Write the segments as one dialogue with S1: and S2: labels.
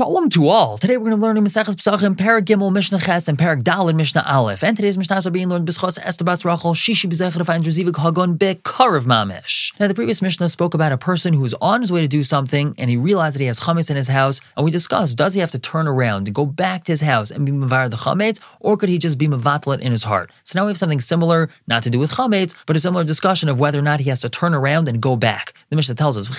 S1: Shalom to all. Today we're going to learn Maseches Pesachim, Parak Gimel, Mishnah Ches, and Parak Dalid, Mishnah Aleph. And today's Mishnahs are being learned B'schos Estabas Rachel, Shishi B'zechar Find Rezivik Hagon Bekarav Mamish. Now the previous Mishnah spoke about a person who was on his way to do something and he realized that he has chametz in his house. And we discussed, does he have to turn around and go back to his house and be mavar the chametz, or could he just be mavatlet in his heart? So now we have something similar, not to do with chametz, but a similar discussion of whether or not he has to turn around and go back. The Mishnah tells us,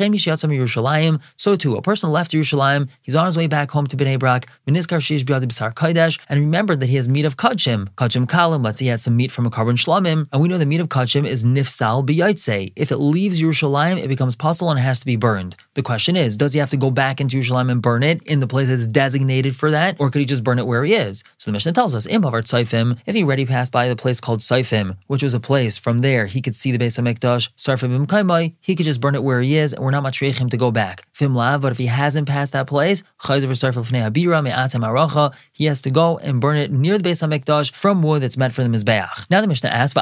S1: so too, a person left Yerushalayim, he's on his way back home to Bnei Brak, and remembered that he has meat of kachim, kachim kalim, let's say he had some meat from a Karban shlamim, and we know the meat of kachim is nifsal b'yaitse. If it leaves Yerushalayim, it becomes pasul and has to be burned. The question is, does he have to go back into Yerushalayim and burn it in the place that's designated for that, or could he just burn it where he is? So the Mishnah tells us, Im Saifim, if he already passed by the place called Saifim, which was a place from there he could see the Bais HaMikdash, Sarfim Kaimai, he could just burn it where he is, and we're not matriach him to go back. Fim lav, but if he hasn't passed that place, he has to go and burn it near the Bais HaMikdash from wood that's meant for the Mizbeach. Now the Mishnah asks,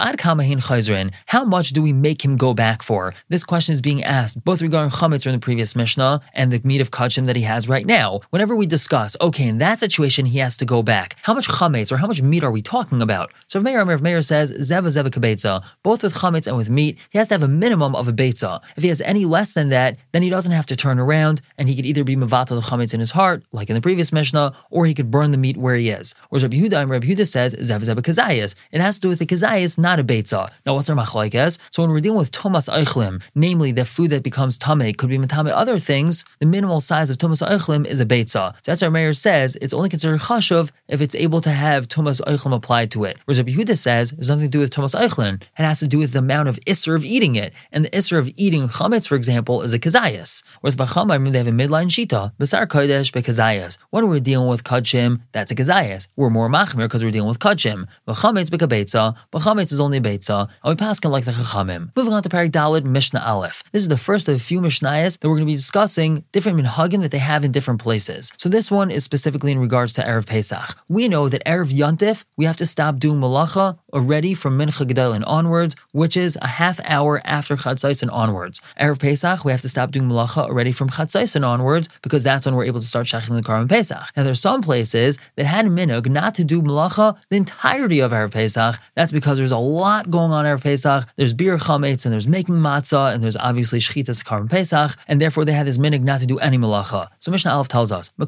S1: How much do we make him go back for? This question is being asked both regarding Chametz from the previous Mishnah and the meat of Kachim that he has right now. Whenever we discuss, okay, in that situation he has to go back, how much Chametz or how much meat are we talking about? So if Meir Rav Meir says, Zeva Zeva Kabetza, both with Chametz and with meat, he has to have a minimum of a Betza. If he has any less than that, then he doesn't have to turn around and he could either be Mavata the Chametz in his heart, like in the previous Mishnah, or he could burn the meat where he is. Whereas Rabbi Yehuda Rabbi Yehuda says zev zev kazayas. It has to do with the kazayas, not a beitza. Now, what's our machlaikas? So when we're dealing with tomas eichlim, namely the food that becomes tame could be matame other things, the minimal size of tomas eichlim is a beitza. So that's Rav Meir says it's only considered chashuv if it's able to have tomas eichlim applied to it. Whereas Rabbi Yehuda says there's nothing to do with tomas eichlim. It has to do with the amount of isser of eating it, and the isser of eating chametz, for example, is a kazayas. Whereas b'chamay, they have a midline shita, basar kodesh bekazayas. When we're dealing with kachim, that's a kazayas. We're more machmir because we're dealing with kachim. V'chametz bekabetza, v'chametz is only betza, and we pass him like the chachamim. Moving on to Parak Dalid Mishnah Aleph. This is the first of a few Mishnayos that we're going to be discussing different minhagim that they have in different places. So this one is specifically in regards to Erev Pesach. We know that Erev Yontif, we have to stop doing malacha already from Mincha Gedal and onwards, which is a half hour after Chatzais and onwards. Erev Pesach, we have to stop doing malacha already from Chatzais and onwards because that's when we're able to start shechting the Karban Pesach. Now there's some places that had a minhag not to do malacha the entirety of Erev Pesach. That's because there's a lot going on Erev Pesach. There's biur chametz and there's making matzah and there's obviously shchitas Karban Pesach, and therefore they had this minhag not to do any malacha. So Mishnah Aleph tells us, in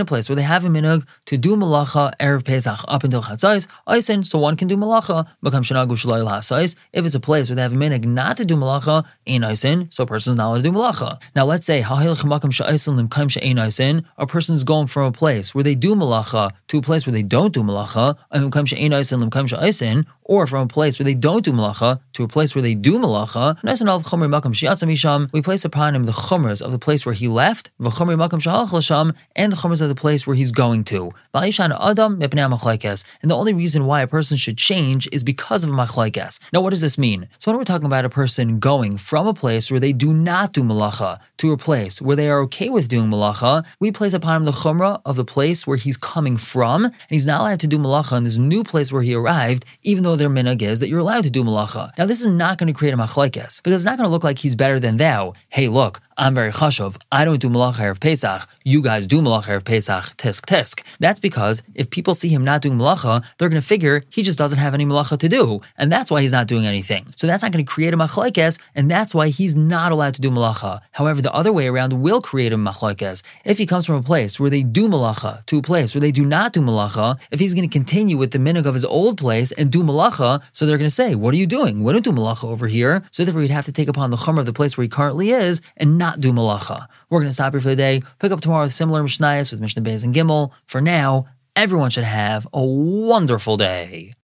S1: a place where they have a minhag to do malacha Erev Pesach up until Chatzais, Eisen, so one can do malacha. If it's a place where they have a minhag not to do malacha, Ein Eisen, so a person's not allowed to do malacha. Now let's say a person's going from a place where they do malacha to a place where they don't do malacha, or from a place where they don't do malacha to a place where they do malacha, we place upon him the chumras of the place where he left, and the chumras of the place where he's going to. And the only reason why a person should change is because of a machlaikas. Now, what does this mean? So when we're talking about a person going from a place where they do not do malacha to a place where they are okay with doing malacha, we place upon him the chumrah of the place where he's coming from, and he's not allowed to do malacha in this new place where he arrived, even though their minhag is that you're allowed to do malacha. Now, this is not going to create a machlekes because it's not going to look like he's better than thou. Hey, look, I'm very chashuv. I don't do malacha of Pesach. You guys do malacha of Pesach. Tisk tisk. That's because if people see him not doing malacha, they're going to figure he just doesn't have any malacha to do, and that's why he's not doing anything. So that's not going to create a machlekes, and that's why he's not allowed to do malacha. However, the other way around will create a machlekes. If he comes from a place where they do malacha to a place where they do not do malacha, if he's going to continue with the minhag of his old place and do malacha, so they're going to say, "What are you doing? We don't do malacha over here." So therefore, he'd have to take upon the chumrah of the place where he currently is and not do malacha. We're going to stop here for the day. Pick up tomorrow with similar mishnayos with Mishnah Beis and Gimel. For now, everyone should have a wonderful day.